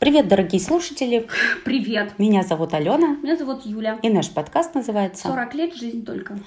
Привет, дорогие слушатели. Привет. Меня зовут Алена. Меня зовут Юля. И наш подкаст называется 40 лет жизнь только.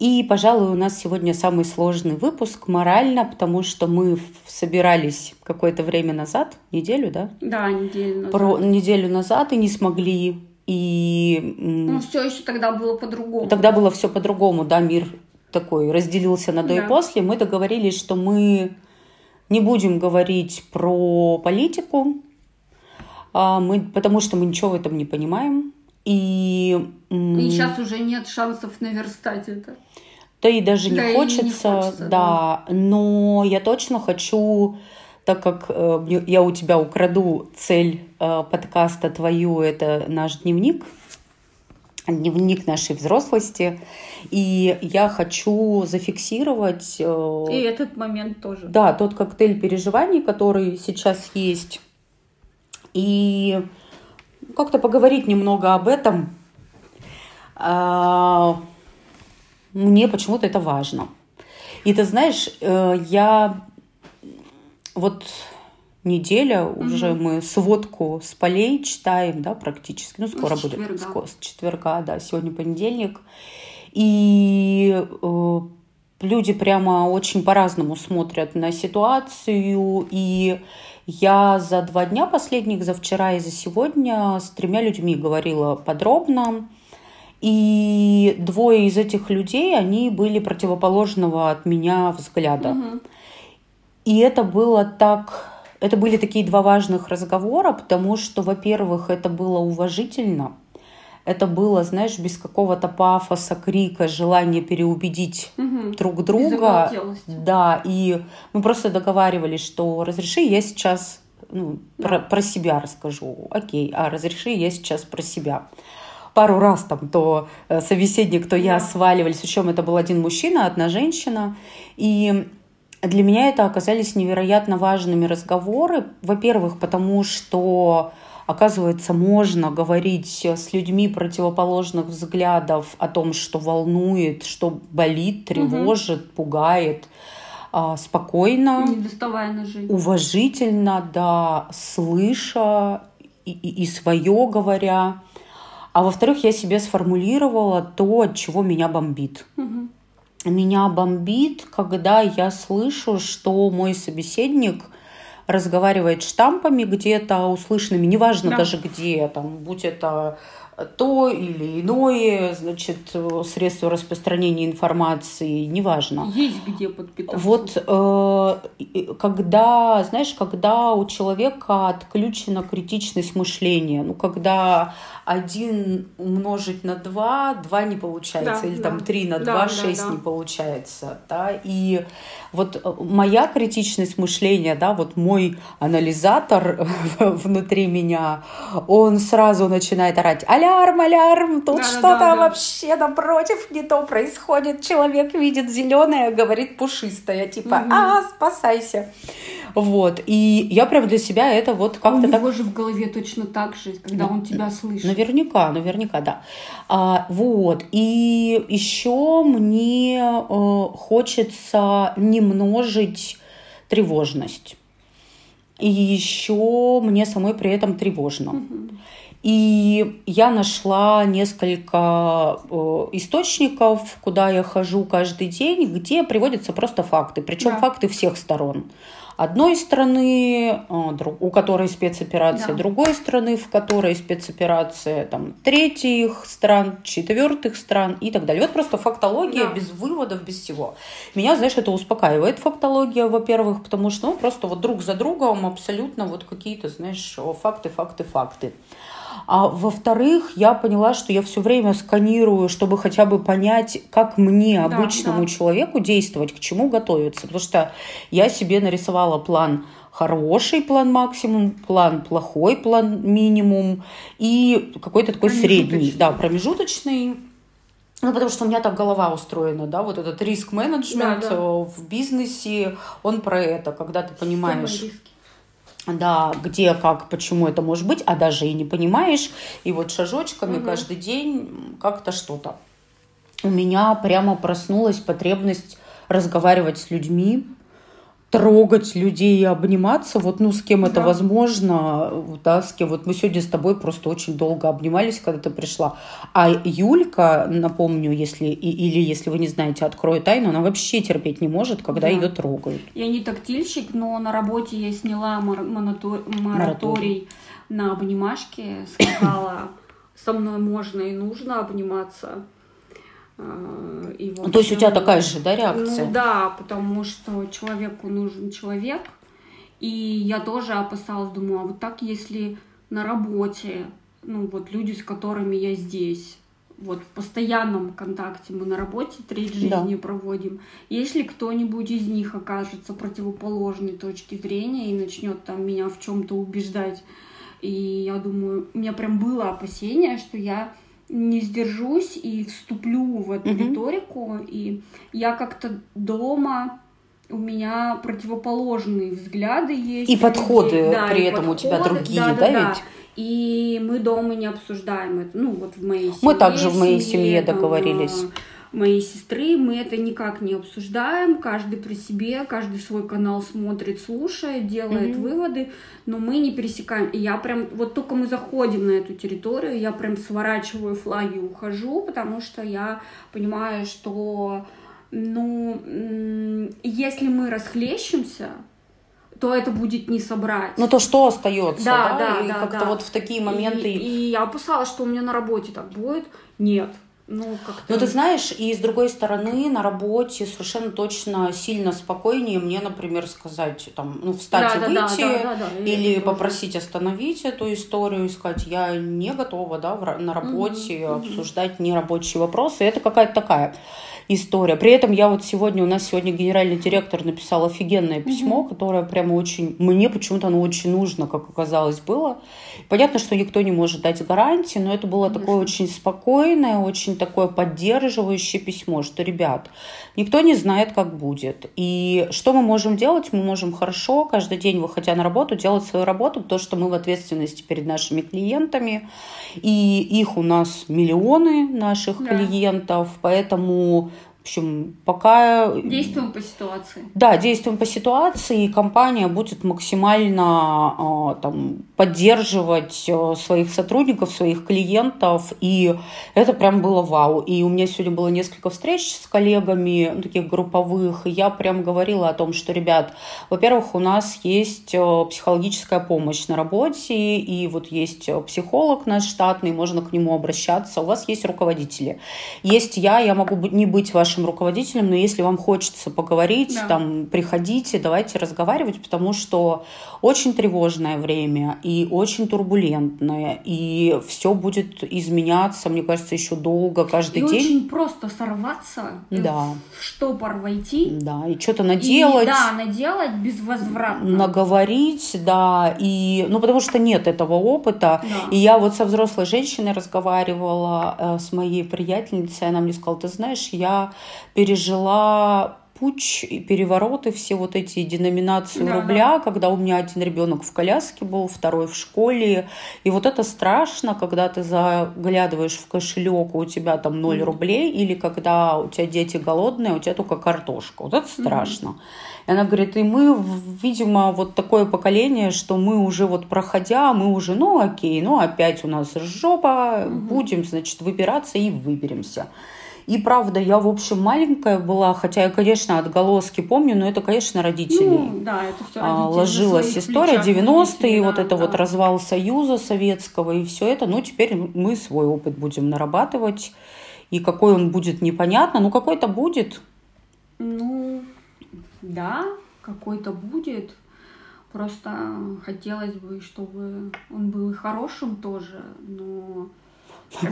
И, пожалуй, у нас сегодня самый сложный выпуск морально, потому что мы собирались какое-то время назад, неделю, да? Да, неделю назад. Про неделю назад и не смогли. И Ну, все еще тогда было по-другому. тогда было все по-другому, да, мир такой разделился на до и Да. после. Мы договорились, что мы не будем говорить про политику, мы, потому что мы ничего в этом не понимаем. И, И сейчас уже нет шансов наверстать это. да и даже не Да и не хочется, хочется, да. Но я точно хочу, так как э, я у тебя украду цель э, подкаста твою, это наш дневник, дневник нашей взрослости, и я хочу зафиксировать э, И этот момент тоже. да, тот коктейль переживаний, который сейчас есть. И как-то поговорить немного об этом. А, Мне почему-то это важно. И ты знаешь, э, я вот неделя уже мы сводку с полей читаем, да, практически. Ну, скоро с будет. четверга. С четверга, да, сегодня понедельник. И э, люди прямо очень по-разному смотрят на ситуацию. И я за два дня последних, за вчера и за сегодня, с тремя людьми говорила подробно. И двое из этих людей, они были противоположного от меня взгляда. Мгм. И это было так... Это были такие два важных разговора, потому что, во-первых, это было уважительно. Это было, знаешь, без какого-то пафоса, крика, желания переубедить Мгм. друг друга. Да, и мы просто договаривались, что разреши, я сейчас ну, про, про себя расскажу. Окей, а разреши, я сейчас про себя. Пару раз там то э, собеседник, то я Да. сваливались. Причем это был один мужчина, одна женщина. И для меня это оказались невероятно важными разговоры. Во-первых, потому что Оказывается, можно говорить с людьми противоположных взглядов о том, что волнует, что болит, тревожит, пугает, а, спокойно, уважительно, да, слыша и, и, свое говоря. А во-вторых, я себе сформулировала то, от чего меня бомбит. Мгм. Меня бомбит, когда я слышу, что мой собеседник разговаривает штампами где-то услышанными, неважно Да. даже где, там, будь это то или иное, значит, средство распространения информации, неважно. Есть где подпитаться. Вот э, когда, знаешь, когда у человека отключена критичность мышления, ну, когда один умножить на два, два не получается, Да, или да. там три на Да, два, да, шесть да. не получается, да, и вот э, моя критичность мышления, да, вот мой анализатор внутри меня, он сразу начинает орать, алярм, тут Да, что-то да, да. вообще напротив не то происходит, человек видит зеленое, говорит пушистое, типа, Мгм. а, спасайся. Вот, и я прям для себя это вот А у как-то так него же в голове точно так же, когда он тебя слышит. Наверняка, наверняка, да. А, вот. И еще мне э, хочется не множить тревожность. И еще мне самой при этом тревожно. Мгм. И я нашла несколько э, источников, куда я хожу каждый день, где приводятся просто факты, причем Да. факты всех сторон. Одной страны, э, у которой спецоперация, Да. другой страны, в которой спецоперация, там, третьих стран, четвертых стран и так далее. Вот просто фактология Да. без выводов, без всего. Меня, знаешь, это успокаивает фактология, во-первых, потому что ну, просто вот друг за другом абсолютно вот какие-то, знаешь, факты, факты, факты. А во-вторых, я поняла, что я все время сканирую, чтобы хотя бы понять, как мне, Да, обычному да. человеку, действовать, к чему готовиться. Потому что я себе нарисовала план хороший план максимум, план плохой план минимум и какой-то такой средний, да, промежуточный. Ну, потому что у меня так голова устроена, да, вот этот риск-менеджмент Да, да. э, в бизнесе, он про это, когда ты понимаешь, риски. Да, где, как, почему это может быть, а даже и не понимаешь. И вот шажочками Мгм. каждый день как-то что-то. У меня прямо проснулась потребность разговаривать с людьми, трогать людей и обниматься, вот, ну, с кем это Да. возможно, да, с кем, вот мы сегодня с тобой просто очень долго обнимались, когда ты пришла, а Юлька, напомню, если, и- или если вы не знаете, открою тайну, она вообще терпеть не может, когда Да. ее трогают. Я не тактильщик, но на работе я сняла мор- монато- мораторий на обнимашки. Сказала, со мной можно и нужно обниматься. А, И, в Ну, то есть у тебя такая же, да, реакция? Ну да, потому что человеку нужен человек. И я тоже опасалась, думаю, а вот так, если на работе, ну вот люди, с которыми я здесь, вот в постоянном контакте мы на работе треть Да. жизни проводим, если кто-нибудь из них окажется противоположной точки зрения и начнет там меня в чем-то убеждать, и я думаю, у меня прям было опасение, что я не сдержусь и вступлю в эту Мгм. риторику, и я как-то дома у меня противоположные взгляды есть. И подходы людей. Да, при и этом у тебя подходы. другие, да, ведь? И мы дома не обсуждаем это. Ну, вот в моей семье. Мы также в моей семье, семье там, договорились. а, Моей сестры мы это никак не обсуждаем, каждый при себе, каждый свой канал смотрит, слушает, делает Мгм. выводы, но мы не пересекаем. И я прям, вот только мы заходим на эту территорию, я прям сворачиваю флаги и ухожу, потому что я понимаю, что, ну, если мы расхлещемся, то это будет не собрать. Ну то что остается, Да, да? да, и да, как-то да. вот в такие моменты. И, и я опасалась, что у меня на работе так будет. Нет. Ну, как-то... Ну, ты знаешь, и с другой стороны, на работе совершенно точно сильно спокойнее мне, например, сказать, там, ну, встать Да, и да, да, выйти, да, да, да, и или тоже. попросить остановить эту историю и сказать, я не готова, да, на работе мгм. обсуждать нерабочие вопросы. Это какая-то такая история. При этом я вот сегодня, у нас сегодня генеральный директор написал офигенное письмо, которое прямо очень, мне почему-то оно очень нужно, как оказалось, было. Понятно, что никто не может дать гарантии, но это было такое Конечно. очень спокойное, очень такое поддерживающее письмо, что, ребят, никто не знает, как будет. И что мы можем делать? Мы можем хорошо каждый день, выходя на работу, делать свою работу, то, что мы в ответственности перед нашими клиентами. И их у нас миллионы, наших Да. клиентов, поэтому, общем, пока... Действуем по ситуации. Да, действуем по ситуации, и компания будет максимально а, там, поддерживать а, своих сотрудников, своих клиентов, и это прям было вау. И у меня сегодня было несколько встреч с коллегами, ну, таких групповых, и я прям говорила о том, что, ребят, во-первых, у нас есть психологическая помощь на работе, и вот есть психолог наш штатный, можно к нему обращаться, у вас есть руководители. Есть я, я могу не быть вашим руководителем, но если вам хочется поговорить, Да. там, приходите, давайте разговаривать, потому что очень тревожное время и очень турбулентное, и все будет изменяться, мне кажется, еще долго, каждый И день. очень просто сорваться, э, Да. в штопор войти. Да, и что-то И, наделать. да, наделать безвозвратно. наговорить, да, и, ну, потому что нет этого опыта, Да. и я вот со взрослой женщиной разговаривала, э, с моей приятельницей, она мне сказала, ты знаешь, я пережила путь и перевороты, все вот эти деноминации Да, рубля, когда у меня один ребенок в коляске был, второй в школе. И вот это страшно, когда ты заглядываешь в кошелек, у тебя там 0 Мгм. рублей, или когда у тебя дети голодные, у тебя только картошка. Вот это страшно. И она говорит, и мы, видимо, вот такое поколение, что мы уже вот проходя, мы уже, ну окей, ну опять у нас жопа, Мгм. будем, значит, выбираться и выберемся. И правда, я, в общем, маленькая была, хотя я, конечно, отголоски помню, но это, конечно, родители. Ну, да, это все А, ложилась история 90-е, вот это вот развал Союза Советского и все это. Ну, теперь мы свой опыт будем нарабатывать. И какой он будет, непонятно. Ну, какой-то будет. Ну, да, какой-то будет. Просто хотелось бы, чтобы он был и хорошим тоже, но...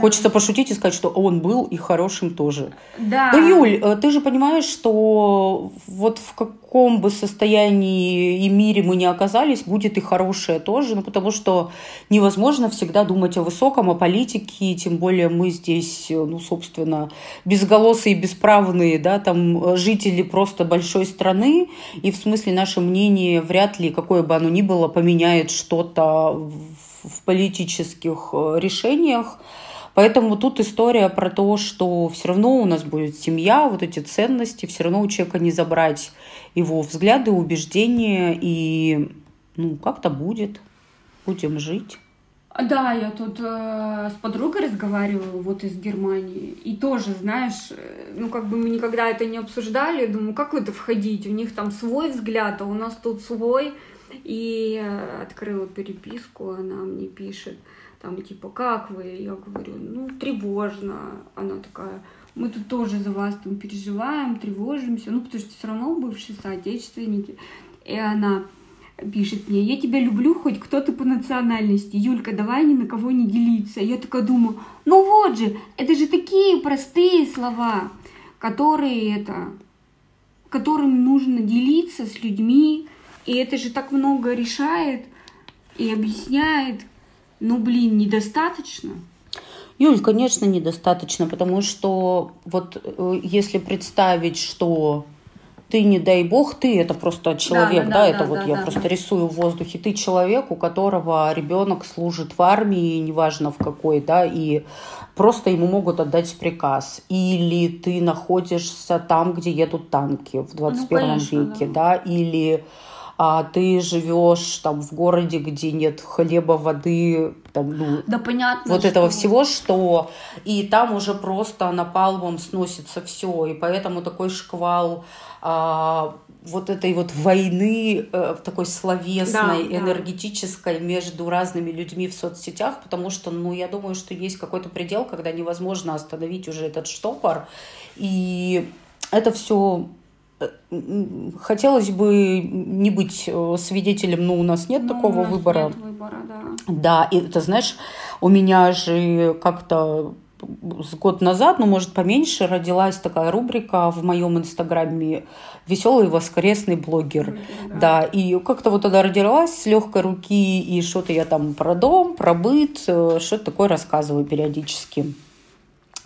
Хочется пошутить и сказать, что он был и хорошим тоже. Да. Ну, Юль, э, ты же понимаешь, что вот в каком бы состоянии и мире мы не оказались, будет и хорошее тоже, ну, потому что невозможно всегда думать о высоком, о политике, тем более мы здесь, э, ну, собственно, безголосые, бесправные, да, там э, жители просто большой страны, и в смысле наше мнение вряд ли, какое бы оно ни было, поменяет что-то в в политических э, решениях. Поэтому тут история про то, что все равно у нас будет семья, вот эти ценности, все равно у человека не забрать его взгляды, убеждения, и ну, как-то будет. Будем жить. Да, я тут э, с подругой разговаривала, вот из Германии, и тоже, знаешь, э, ну как бы мы никогда это не обсуждали, думаю, как это входить, у них там свой взгляд, а у нас тут свой, и открыла переписку, она мне пишет, там типа, как вы? Я говорю, ну тревожно, она такая, мы тут тоже за вас там переживаем, тревожимся, ну потому что все равно бывшие соотечественники, и она пишет мне, я тебя люблю, хоть кто ты по национальности. Юлька, давай ни на кого не делиться. Я такая думаю, ну вот же, это же такие простые слова, которые это, которым нужно делиться с людьми, и это же так много решает и объясняет. Ну, блин, недостаточно. Юль, конечно, недостаточно, потому что вот э, если представить, что ты, не дай бог, ты это просто человек, да, да, да это да, вот да, я да. просто рисую в воздухе, ты человек, у которого ребенок служит в армии, неважно в какой, да, и просто ему могут отдать приказ. Или ты находишься там, где едут танки в 21 ну, конечно, веке, да, да или а ты живешь там в городе, где нет хлеба, воды, там, ну, да понятно, вот что... этого всего, что и там уже просто напалмом сносится все, и поэтому такой шквал а, вот этой вот войны э, такой словесной, да, энергетической да. между разными людьми в соцсетях, потому что, ну, я думаю, что есть какой-то предел, когда невозможно остановить уже этот штопор, и это все хотелось бы не быть э, свидетелем, но у нас нет ну, такого выбора. Нет выбора, да. Да, и ты знаешь, у меня же как-то год назад, ну, может, поменьше, родилась такая рубрика в моем инстаграме «Веселый воскресный блогер». да. да, и как-то вот тогда родилась с легкой руки, и что-то я там про дом, про быт, э, что-то такое рассказываю периодически.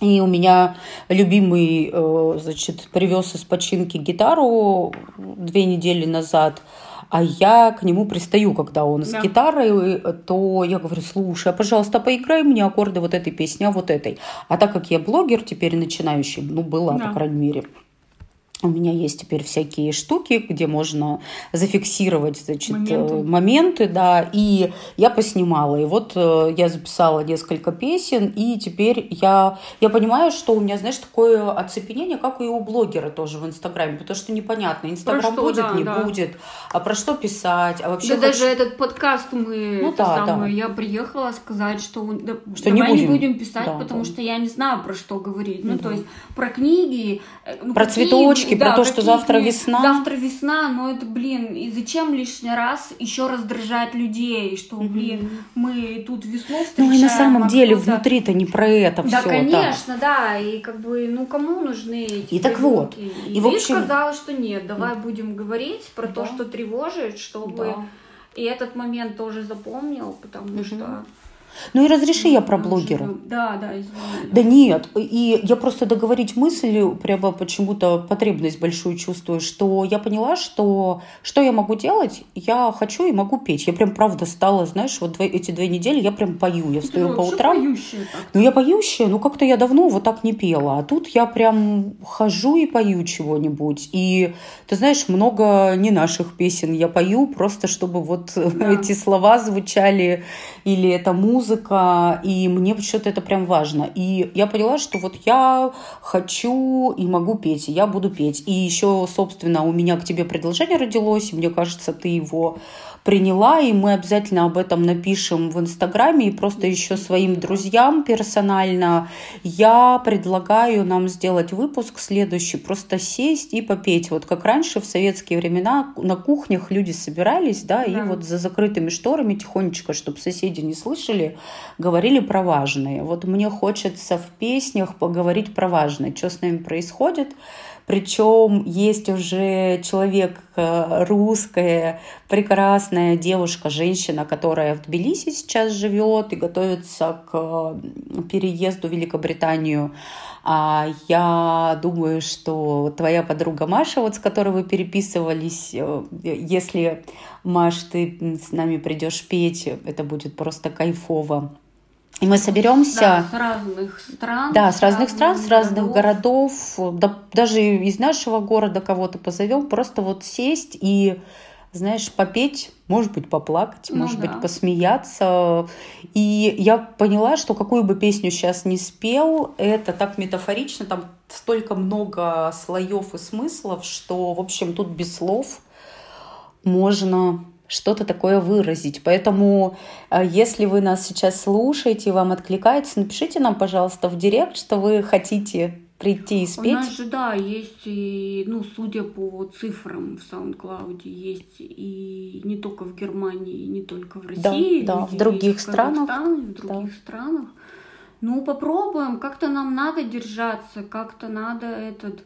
И у меня любимый, э, значит, привез из починки гитару две недели назад – а я к нему пристаю, когда он да. с гитарой, то я говорю, слушай, а пожалуйста, поиграй мне аккорды вот этой песни, а вот этой. А так как я блогер теперь начинающий, ну, была, да. по крайней мере, у меня есть теперь всякие штуки, где можно зафиксировать значит, моменты. моменты, да, и я поснимала. И вот э, я записала несколько песен, и теперь я, я понимаю, что у меня, знаешь, такое оцепенение, как и у блогера тоже в Инстаграме, потому что непонятно, Инстаграм будет, да, не да. будет, а про что писать, а вообще... Да хоть... даже этот подкаст мы, ну, да, самое, да. я приехала сказать, что, да, что давай не будем, не будем писать, да, потому да. что я не знаю, про что говорить. Ну, да. то есть про книги... Э, ну, про цветочки, да, про то, что завтра весна. Завтра весна, но это, блин, и зачем лишний раз еще раздражать людей, что, блин, мы тут весну встречаем. Ну и на самом деле внутри-то не про это да, все. Конечно, да, да, и как бы, ну кому нужны эти И так вот. И, и в общем... сказала, что нет, давай будем говорить про да. то, что тревожит, чтобы... Да. И этот момент тоже запомнил, потому угу. что ну и разреши я про блогера. Да, да, извини. Да нет, и я просто договорить мысль, прямо почему-то потребность большую чувствую, что я поняла, что что я могу делать, я хочу и могу петь. Я прям правда стала, знаешь, вот эти две недели я прям пою, я встаю ну, по утрам. Поющая ну я поющая, ну как-то я давно вот так не пела, а тут я прям хожу и пою чего-нибудь. И ты знаешь, много не наших песен я пою, просто чтобы вот да. эти слова звучали, или это музыка, музыка, и мне что-то это прям важно. И я поняла, что вот я хочу и могу петь, и я буду петь. И еще, собственно, у меня к тебе предложение родилось, и мне кажется, ты его приняла, и мы обязательно об этом напишем в Инстаграме и просто еще своим друзьям персонально. Я предлагаю нам сделать выпуск следующий, просто сесть и попеть. Вот как раньше в советские времена на кухнях люди собирались, да, да. и вот за закрытыми шторами тихонечко, чтобы соседи не слышали, говорили про важное. Вот мне хочется в песнях поговорить про важное, что с нами происходит, причем есть уже человек, э, русская, прекрасная девушка, женщина, которая в Тбилиси сейчас живет и готовится к переезду в Великобританию. А я думаю, что твоя подруга Маша, вот с которой вы переписывались, э, если, Маш, ты с нами придешь петь, это будет просто кайфово. И мы соберемся. Да, с разных стран. Да, с разных стран, с разных городов. Да, даже из нашего города кого-то позовем. Просто вот сесть и, знаешь, попеть, может быть, поплакать, Ну может да. быть, посмеяться. И я поняла, что какую бы песню сейчас не спел, это так метафорично, там столько много слоев и смыслов, что, в общем, тут без слов можно что-то такое выразить. Поэтому, э, если вы нас сейчас слушаете, и вам откликается, напишите нам, пожалуйста, в директ, что вы хотите прийти и У спеть. нас же, да, есть, и, ну, судя по цифрам в SoundCloud, есть и не только в Германии, и не только в Да, России. да, люди в других странах, в других странах. Ну, попробуем, как-то нам надо держаться, как-то надо этот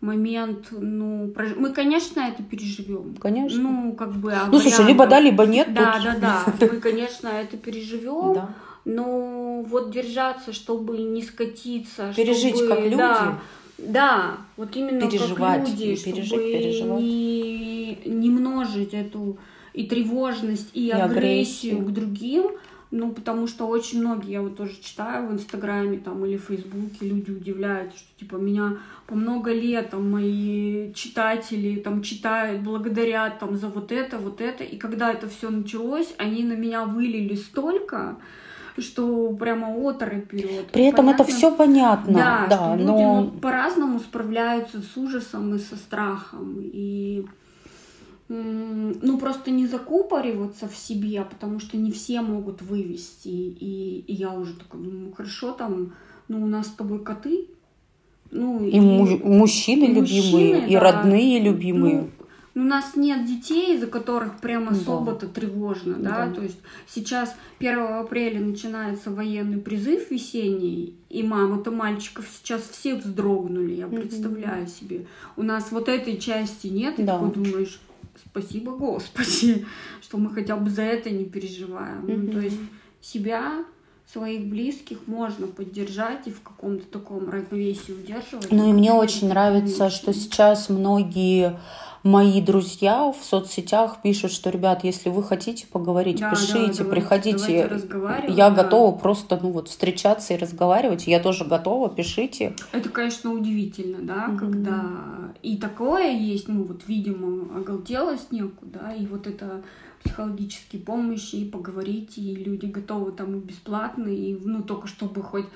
момент, ну, прож- мы, конечно, это переживем. Конечно. Ну, как бы, а Ну, слушай, либо вариантов- да, либо нет. Да, тут- да, да, мы, конечно, это переживем. Да. Но вот держаться, чтобы не скатиться, Пережить чтобы, как люди. Да, да, вот именно Переживать, как люди, пережить, чтобы переживать. не, не множить эту и тревожность, и, И агрессию агрессию. к другим. Ну, потому что очень многие, я вот тоже читаю в Инстаграме там или в Фейсбуке, люди удивляются, что типа меня по много лет там мои читатели там читают, благодарят там за вот это, вот это. И когда это все началось, они на меня вылили столько, что прямо оторопь берет. При этом это Понятно? все понятно. Да, Да, что люди но ну, по-разному справляются с ужасом и со страхом. И ну просто не закупориваться в себе, потому что не все могут вывести. И, и я уже такая думаю, хорошо, там, ну у нас с тобой коты. Ну, и му- мужчины и любимые, мужчины, и да. родные любимые. Ну, у нас нет детей, за которых прямо Да. особо-то тревожно, да? Да. То есть сейчас 1 апреля начинается военный призыв весенний, и мамы-то мальчиков сейчас все вздрогнули, я Мгм. представляю себе. У нас вот этой части нет, и Да. такой думаешь, спасибо Господи, что мы хотя бы за это не переживаем. Ну, Мгм. то есть себя, своих близких можно поддержать и в каком-то таком равновесии удерживать. Ну и мне очень нравится, что сейчас многие мои друзья в соцсетях пишут, что, ребят, если вы хотите поговорить, Да, да, пишите, давайте- приходите. давайте Я да. готова просто, ну вот, встречаться и разговаривать. Я тоже готова, пишите. Это, конечно, удивительно, да, Мгм. когда и такое есть, ну вот, видимо, оголтелость некуда, да, и вот это психологические помощи, и поговорить, и люди готовы там и бесплатно, и, ну, только чтобы хоть...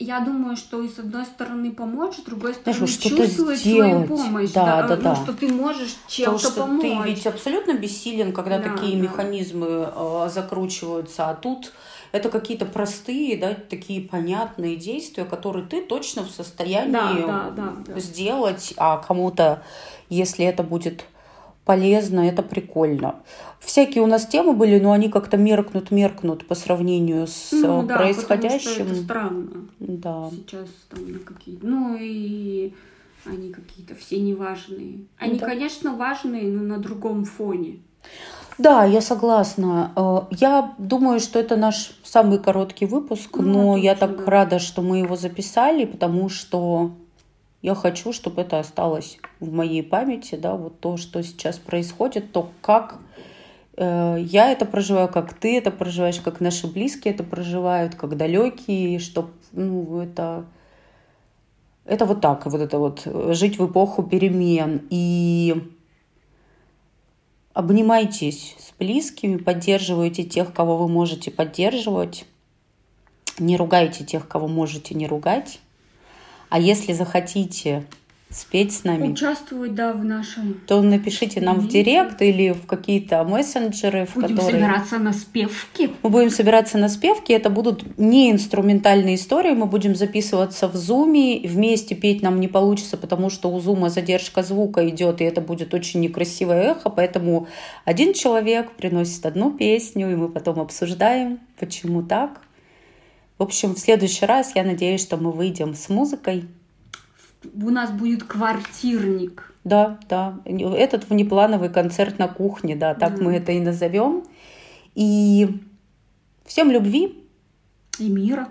Я думаю, что и с одной стороны помочь, с другой стороны что-то чувствовать сделать. свою помощь, Да, да, ну, да. что ты можешь Потому чем-то что помочь. ты ведь абсолютно бессилен, когда Да, такие да. механизмы э, закручиваются, а тут это какие-то простые, да, такие понятные действия, которые ты точно в состоянии Да, да, да, да. сделать, а кому-то, если это будет полезно, это прикольно. Всякие у нас темы были, но они как-то меркнут, меркнут по сравнению с Ну э, да, происходящим. потому что это странно. Да. сейчас там на какие ну и они какие-то все неважные. Они, Да. конечно, важные, но на другом фоне. Да, я согласна. Э, Я думаю, что это наш самый короткий выпуск, Ну, но я так да. рада, что мы его записали, потому что я хочу, чтобы это осталось в моей памяти, да, вот то, что сейчас происходит, то, как э, я это проживаю, как ты это проживаешь, как наши близкие это проживают, как далекие, чтобы ну, это это вот так, вот это вот э, жить в эпоху перемен. И обнимайтесь с близкими, поддерживайте тех, кого вы можете поддерживать, не ругайте тех, кого можете не ругать, а если захотите спеть с нами, Участвовать, да, в нашей... то напишите нам в директ или в какие-то мессенджеры, в Будем которые собираться на спевки. мы будем собираться на спевки. Это будут не инструментальные истории. Мы будем записываться в зуме. Вместе петь нам не получится, потому что у зума задержка звука идет, и это будет очень некрасивое эхо. Поэтому один человек приносит одну песню, и мы потом обсуждаем, почему так. В общем, в следующий раз я надеюсь, что мы выйдем с музыкой. У нас будет квартирник. Да, да. Этот внеплановый концерт на кухне, да, так Да. мы это и назовем. И всем любви, И мира,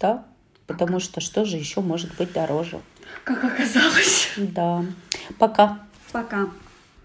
да, потому что что же еще может быть дороже? как оказалось. Да. Пока. Пока.